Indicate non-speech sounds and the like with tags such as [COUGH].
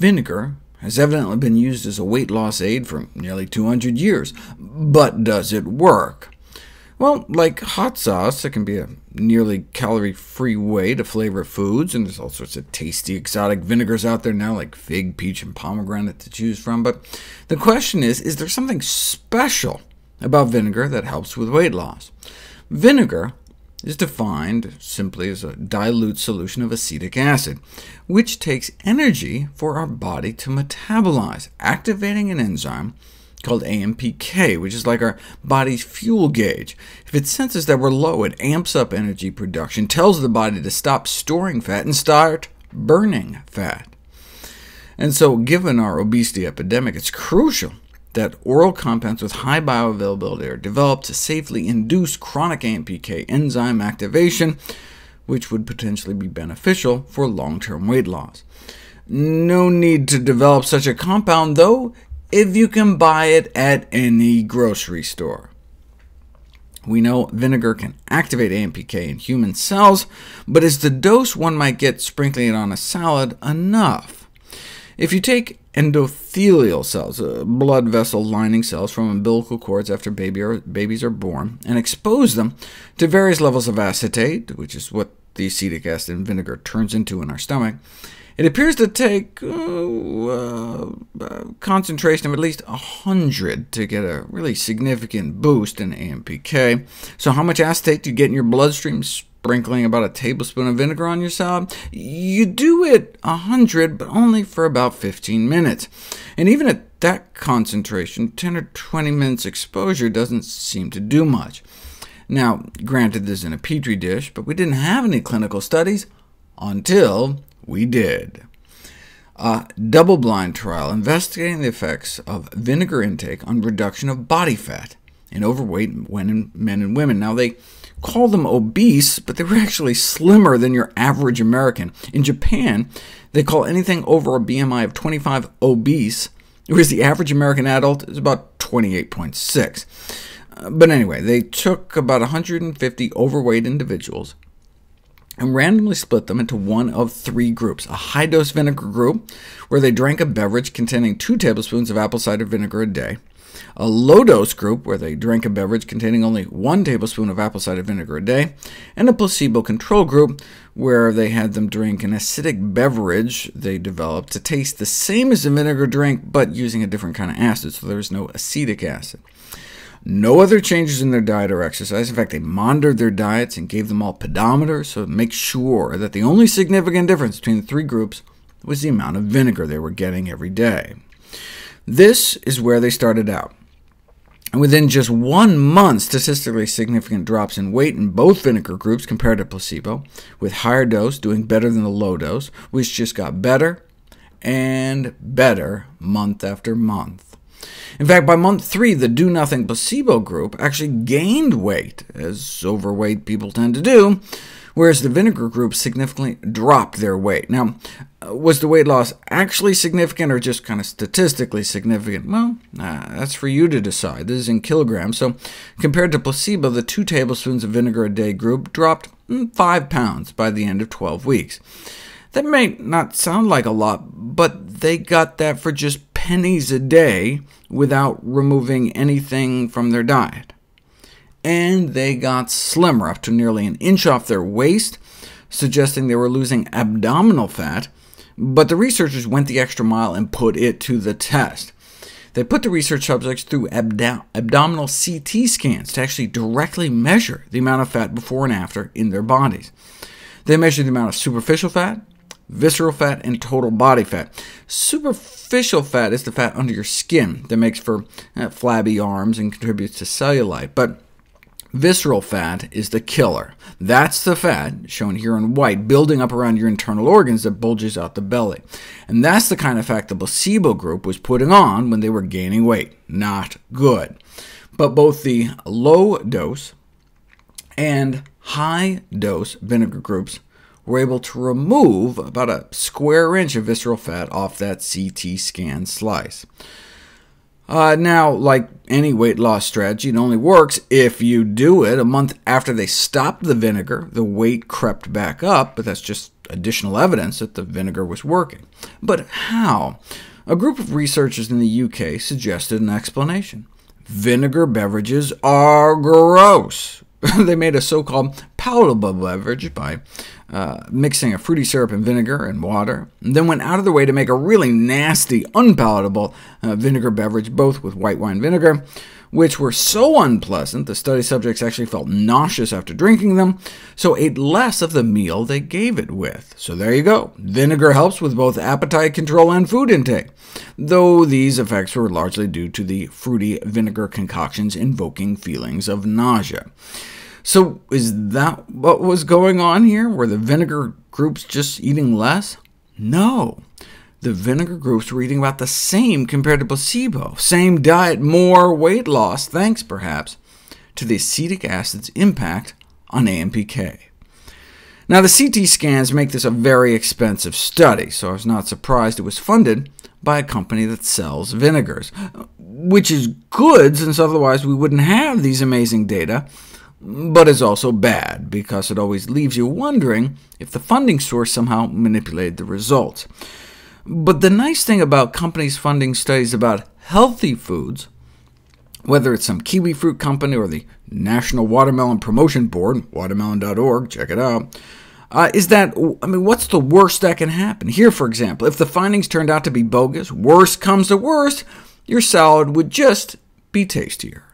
Vinegar has evidently been used as a weight loss aid for nearly 200 years, but does it work? Well, like hot sauce, it can be a nearly calorie-free way to flavor foods, and there's all sorts of tasty exotic vinegars out there now, like fig, peach, and pomegranate to choose from. But the question is, is there something special about vinegar that helps with weight loss? Vinegar is defined simply as a dilute solution of acetic acid, which takes energy for our body to metabolize, activating an enzyme called AMPK, which is like our body's fuel gauge. If it senses that we're low, it amps up energy production, tells the body to stop storing fat and start burning fat. And so, given our obesity epidemic, it's crucial that oral compounds with high bioavailability are developed to safely induce chronic AMPK enzyme activation, which would potentially be beneficial for long-term weight loss. No need to develop such a compound, though, if you can buy it at any grocery store. We know vinegar can activate AMPK in human cells, but is the dose one might get sprinkling it on a salad enough? If you take endothelial cells, uh, blood vessel lining cells from umbilical cords after baby or, babies are born, and expose them to various levels of acetate, which is what the acetic acid in vinegar turns into in our stomach, it appears to take uh, uh, concentration of at least 100 to get a really significant boost in AMPK. So how much acetate do you get in your bloodstream sprinkling about a tablespoon of vinegar on your salad? You do it 100, but only for about 15 minutes. And even at that concentration, 10 or 20 minutes exposure doesn't seem to do much. Now, granted this is in a petri dish, but we didn't have any clinical studies until we did. A double-blind trial investigating the effects of vinegar intake on reduction of body fat in overweight men and women. Now, they call them obese, but they were actually slimmer than your average American. In Japan, they call anything over a BMI of 25 obese, whereas the average American adult is about 28.6. Uh, but anyway, they took about 150 overweight individuals and randomly split them into one of three groups, a high-dose vinegar group, where they drank a beverage containing 2 tablespoons of apple cider vinegar a day, a low-dose group, where they drank a beverage containing only 1 tablespoon of apple cider vinegar a day, and a placebo control group, where they had them drink an acidic beverage they developed to taste the same as a vinegar drink, but using a different kind of acid, so there was no acetic acid. No other changes in their diet or exercise. In fact, they monitored their diets and gave them all pedometers, so to make sure that the only significant difference between the three groups was the amount of vinegar they were getting every day. This is where they started out. And within just one month, statistically significant drops in weight in both vinegar groups compared to placebo, with higher dose doing better than the low dose, which just got better and better month after month. In fact, by month three, the do-nothing placebo group actually gained weight, as overweight people tend to do, whereas the vinegar group significantly dropped their weight. Now, uh, was the weight loss actually significant, or just kind of statistically significant? Well, uh, that's for you to decide. This is in kilograms, so compared to placebo, the 2 tablespoons of vinegar a day group dropped mm, 5 pounds by the end of 12 weeks. That may not sound like a lot, but they got that for just pennies a day without removing anything from their diet. And they got slimmer, up to nearly an inch off their waist, suggesting they were losing abdominal fat, but the researchers went the extra mile and put it to the test. They put the research subjects through abdo abdominal CT scans to actually directly measure the amount of fat before and after in their bodies. They measured the amount of superficial fat, visceral fat, and total body fat. Superficial fat is the fat under your skin that makes for uh, flabby arms and contributes to cellulite, but visceral fat is the killer. That's the fat, shown here in white, building up around your internal organs that bulges out the belly. And that's the kind of fat the placebo group was putting on when they were gaining weight. Not good. But both the low-dose and high-dose vinegar groups were able to remove about a square inch of visceral fat off that CT scan slice. Uh, now, like any weight loss strategy, it only works if you do it. A month after they stopped the vinegar, the weight crept back up, but that's just additional evidence that the vinegar was working. But how? A group of researchers in the UK suggested an explanation. Vinegar beverages are gross. [LAUGHS] they made a so-called palatable beverage by uh, mixing a fruity syrup and vinegar and water, and then went out of their way to make a really nasty, unpalatable uh, vinegar beverage, both with white wine vinegar, which were so unpleasant the study subjects actually felt nauseous after drinking them, so ate less of the meal they gave it with. So there you go. Vinegar helps with both appetite control and food intake, though these effects were largely due to the fruity vinegar concoctions invoking feelings of nausea. So is that what was going on here? Were the vinegar groups just eating less? No the vinegar groups were eating about the same compared to placebo. Same diet, more weight loss, thanks perhaps to the acetic acid's impact on AMPK. Now, the CT scans make this a very expensive study, so I was not surprised it was funded by a company that sells vinegars, which is good, since otherwise we wouldn't have these amazing data, but is also bad, because it always leaves you wondering if the funding source somehow manipulated the results. But the nice thing about companies funding studies about healthy foods, whether it's some kiwi fruit company or the National Watermelon Promotion Board, watermelon.org, check it out, uh, is that, I mean, what's the worst that can happen? Here, for example, if the findings turned out to be bogus, worst comes to worst, your salad would just be tastier.